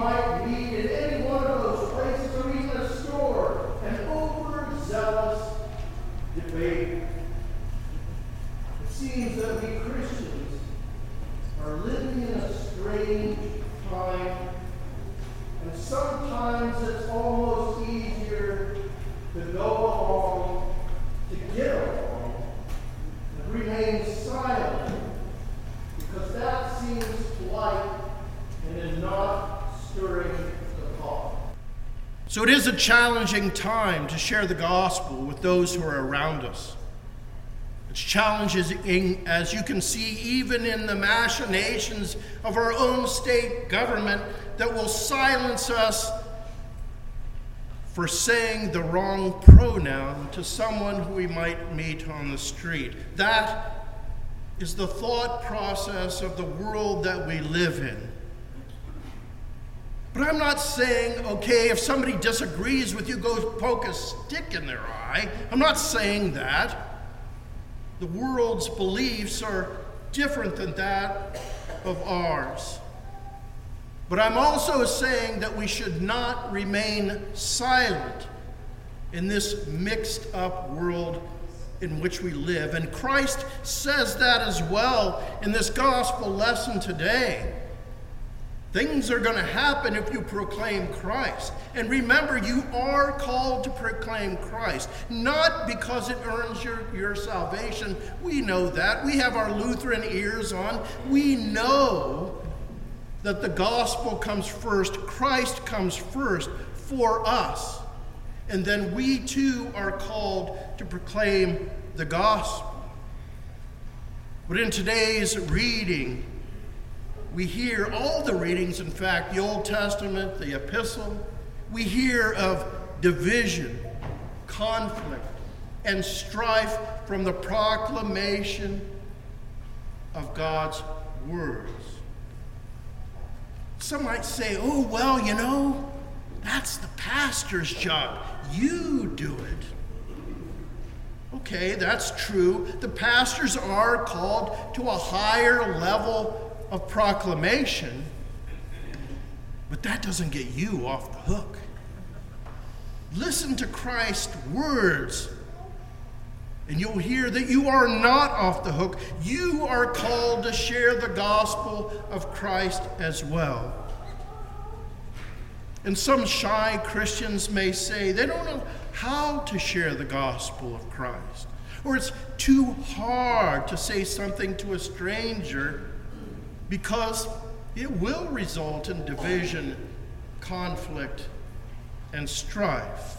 might meet in any one of those places or even a store an overzealous debate. It seems that we Christians are living in a strange time, and sometimes it's almost easier to go along, to get along, and remain silent, because that seems polite and is not stirring the pot. So it is a challenging time to share the gospel with those who are around us. It's challenging, as you can see, even in the machinations of our own state government that will silence us for saying the wrong pronoun to someone who we might meet on the street. That is the thought process of the world that we live in. But I'm not saying, okay, if somebody disagrees with you, go poke a stick in their eye. I'm not saying that. The world's beliefs are different than that of ours. But I'm also saying that we should not remain silent in this mixed up world in which we live. And Christ says that as well in this gospel lesson today. Things are going to happen if you proclaim Christ. And remember, you are called to proclaim Christ, not because it earns your, your salvation. We know that. We have our Lutheran ears on. We know that the gospel comes first, Christ comes first for us. And then we too are called to proclaim the gospel. But in today's reading, we hear all the readings, in fact, the Old Testament, the epistle, we hear of division, conflict, and strife from the proclamation of God's words. Some might say, oh, well, you know, that's the pastor's job. You do it. Okay, that's true. The pastors are called to a higher level of proclamation, but that doesn't get you off the hook. Listen to Christ's words, and you'll hear that you are not off the hook. You are called to share the gospel of Christ as well. And some shy Christians may say they don't know how to share the gospel of Christ, or it's too hard to say something to a stranger because it will result in division, conflict, and strife.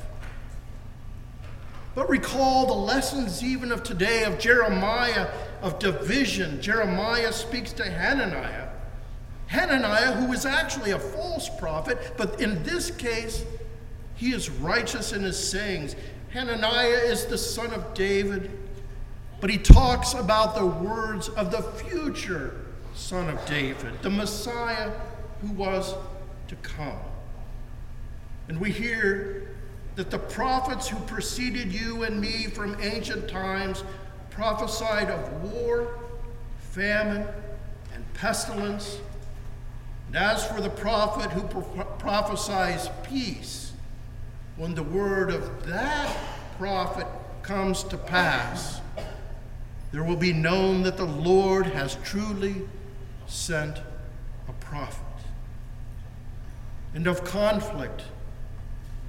But recall the lessons even of today of Jeremiah of division. Jeremiah speaks to Hananiah. Hananiah, who is actually a false prophet, but in this case, he is righteous in his sayings. Hananiah is the son of David, but he talks about the words of the future son of David, the Messiah who was to come. And we hear that the prophets who preceded you and me from ancient times prophesied of war, famine, and pestilence. And as for the prophet who pro- prophesies peace, when the word of that prophet comes to pass, there will be known that the Lord has truly sent a prophet. And of conflict,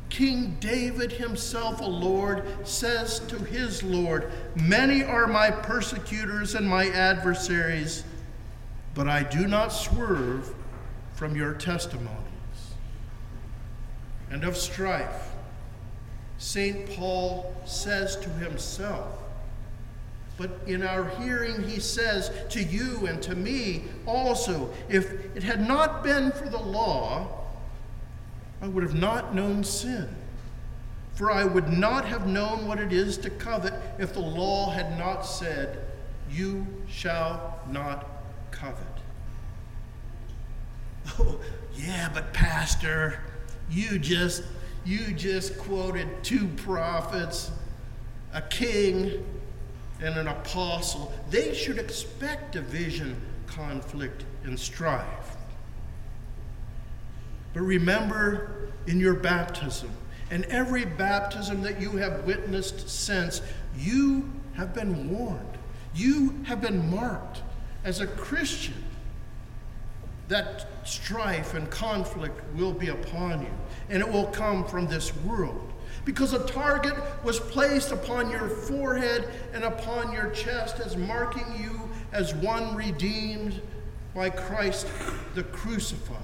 King David himself, a Lord, says to his Lord, Many are my persecutors and my adversaries, but I do not swerve from your testimonies. And of strife, St. Paul says to himself, but in our hearing, he says to you and to me also, if it had not been for the law, I would have not known sin. For I would not have known what it is to covet if the law had not said, You shall not covet. Oh, yeah, but Pastor, you just you just quoted two prophets, a king and an apostle. They should expect division, conflict, and strife. But remember in your baptism, and every baptism that you have witnessed since, you have been warned. You have been marked as a Christian that strife and conflict will be upon you, and it will come from this world. Because a target was placed upon your forehead and upon your chest as marking you as one redeemed by Christ the crucified.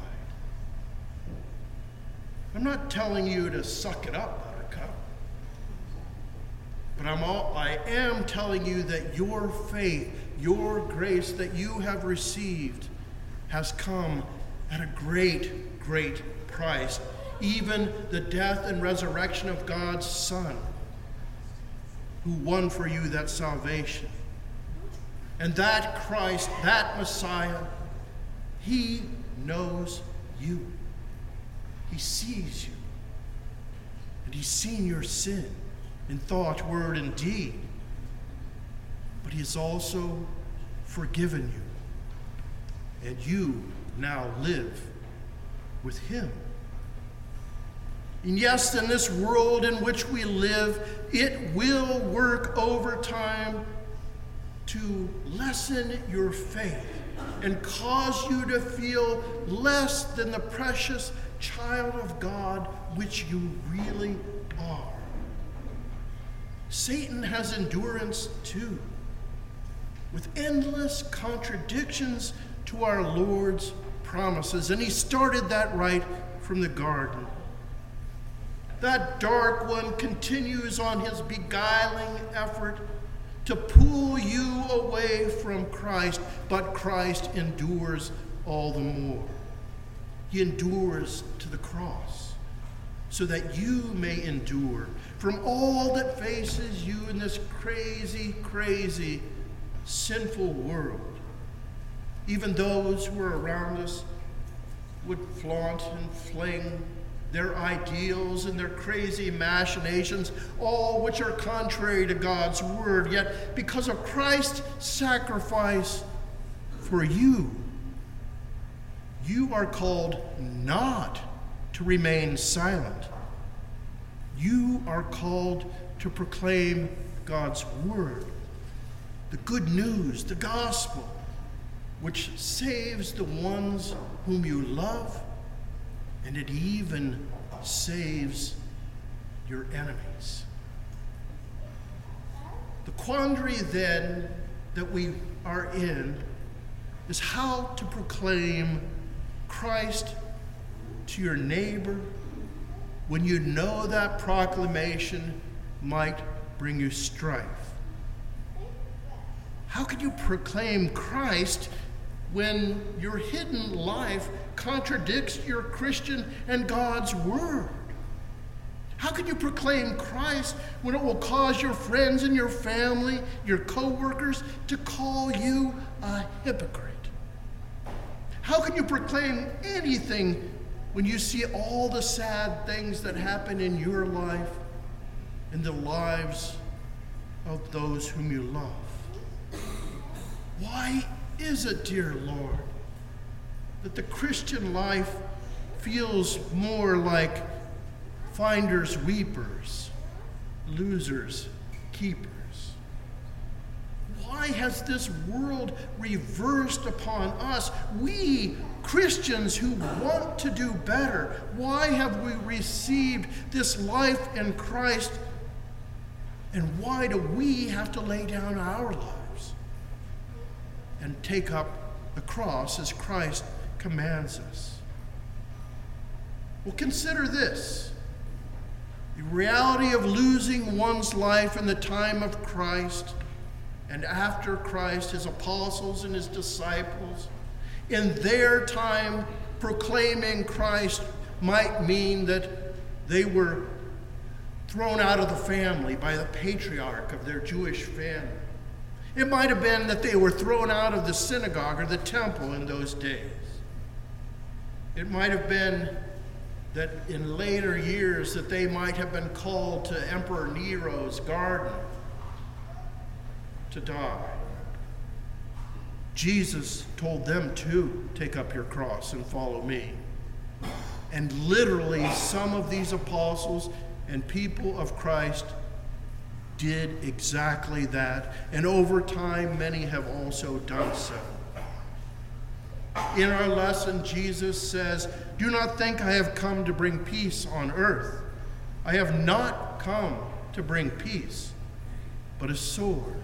I'm not telling you to suck it up, Buttercup. But I'm all, I am telling you that your faith, your grace that you have received, has come at a great, great price. Even the death and resurrection of God's Son, who won for you that salvation. And that Christ, that Messiah, he knows you. He sees you. And he's seen your sin in thought, word, and deed. But he has also forgiven you. And you now live with him. And yes, in this world in which we live, it will work overtime to lessen your faith and cause you to feel less than the precious child of God which you really are. Satan has endurance too, with endless contradictions to our Lord's promises. And he started that right from the garden. That dark one continues on his beguiling effort to pull you away from Christ, but Christ endures all the more. He endures to the cross so that you may endure from all that faces you in this crazy, crazy, sinful world. Even those who are around us would flaunt and fling their ideals and their crazy machinations, all which are contrary to God's word. Yet, because of Christ's sacrifice for you, you are called not to remain silent. You are called to proclaim God's word, the good news, the gospel, which saves the ones whom you love, and it even saves your enemies. The quandary then that we are in is how to proclaim Christ to your neighbor when you know that proclamation might bring you strife? How can you proclaim Christ when your hidden life contradicts your Christian and God's word? How can you proclaim Christ when it will cause your friends and your family, your coworkers to call you a hypocrite? How can you proclaim anything when you see all the sad things that happen in your life and the lives of those whom you love? Why is it, dear Lord, that the Christian life feels more like finders, weepers, losers, keepers? Why Why has this world reversed upon us? We, Christians who want to do better, why have we received this life in Christ? And why do we have to lay down our lives and take up the cross as Christ commands us? Well, consider this the reality of losing one's life in the time of Christ and after Christ, his apostles and his disciples, in their time proclaiming Christ might mean that they were thrown out of the family by the patriarch of their Jewish family. It might have been that they were thrown out of the synagogue or the temple in those days. It might have been that in later years that they might have been called to Emperor Nero's garden to die. Jesus told them to take up your cross and follow me. And literally, some of these apostles and people of Christ did exactly that. And over time, many have also done so. In our lesson, Jesus says, Do not think I have come to bring peace on earth. I have not come to bring peace, but a sword.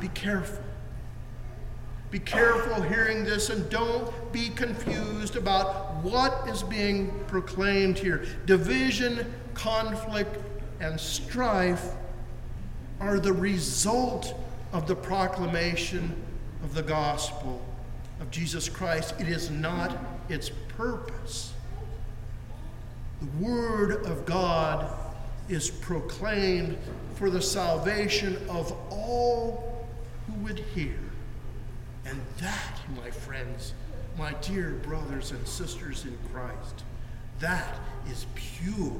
Be careful. Be careful hearing this and don't be confused about what is being proclaimed here. Division, conflict, and strife are the result of the proclamation of the gospel of Jesus Christ. It is not its purpose. The Word of God is proclaimed for the salvation of all who would hear. And that, my friends, my dear brothers and sisters in Christ, that is pure,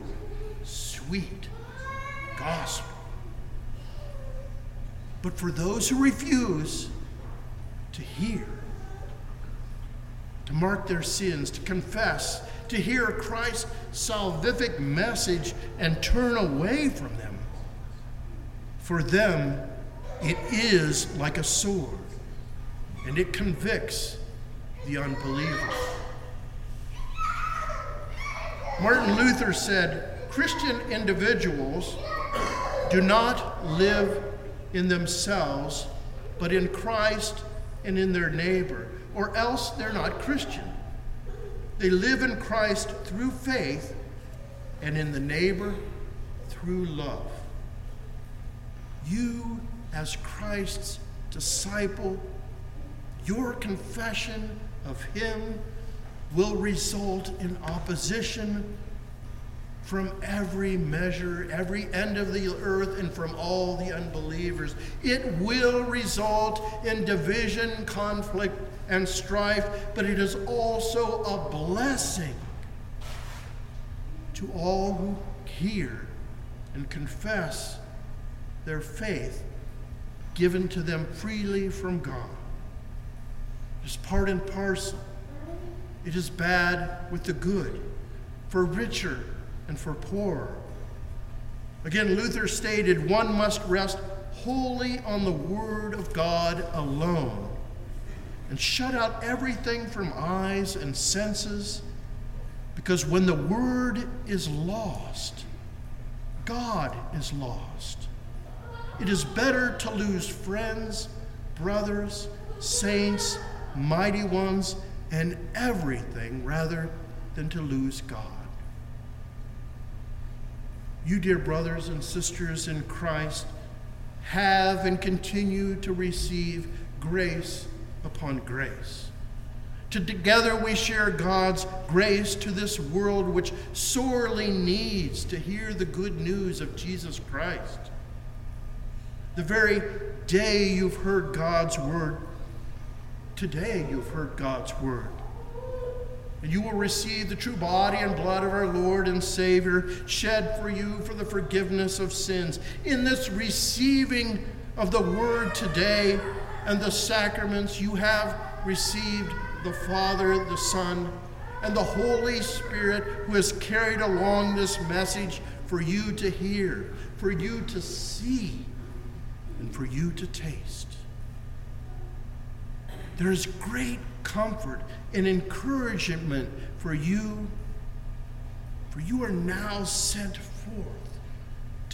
sweet gospel. But for those who refuse to hear, to mark their sins, to confess, to hear Christ's salvific message and turn away from them, for them it is like a sword, and it convicts the unbeliever. Martin Luther said Christian individuals do not live in themselves, but in Christ and in their neighbor or else they're not Christian. They live in Christ through faith and in the neighbor through love. You, as Christ's disciple, your confession of Him will result in opposition from every measure, every end of the earth, and from all the unbelievers. It will result in division, conflict, and strife, but it is also a blessing to all who hear and confess their faith given to them freely from God. It is part and parcel. It is bad with the good, for richer and for poor. Again, Luther stated one must rest wholly on the Word of God alone and shut out everything from eyes and senses. Because when the word is lost, God is lost. It is better to lose friends, brothers, saints, mighty ones, and everything rather than to lose God. You, dear brothers and sisters in Christ, have and continue to receive grace upon grace. Together we share God's grace to this world which sorely needs to hear the good news of Jesus Christ. The very day you've heard God's word, today you've heard God's word. And you will receive the true body and blood of our Lord and Savior, shed for you for the forgiveness of sins. In this receiving of the word today, and the sacraments, you have received the Father, the Son, and the Holy Spirit who has carried along this message for you to hear, for you to see, and for you to taste. There is great comfort and encouragement for you, for you are now sent forth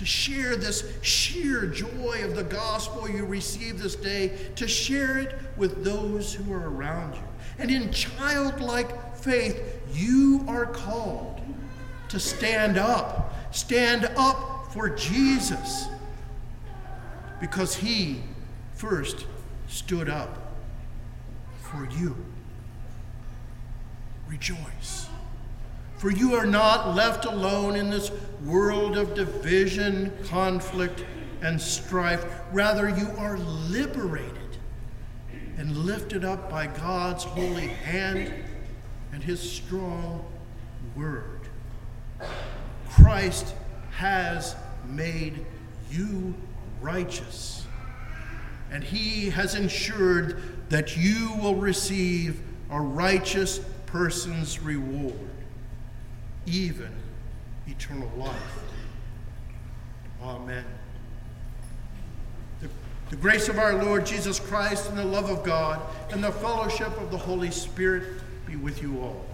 to share this sheer joy of the gospel you received this day, to share it with those who are around you. And in childlike faith, you are called to stand up. Stand up for Jesus because he first stood up for you. Rejoice. For you are not left alone in this world of division, conflict, and strife. Rather, you are liberated and lifted up by God's holy hand and his strong word. Christ has made you righteous, and he has ensured that you will receive a righteous person's reward, even eternal life. Amen. The, the, grace of our Lord Jesus Christ and the love of God and the fellowship of the Holy Spirit be with you all.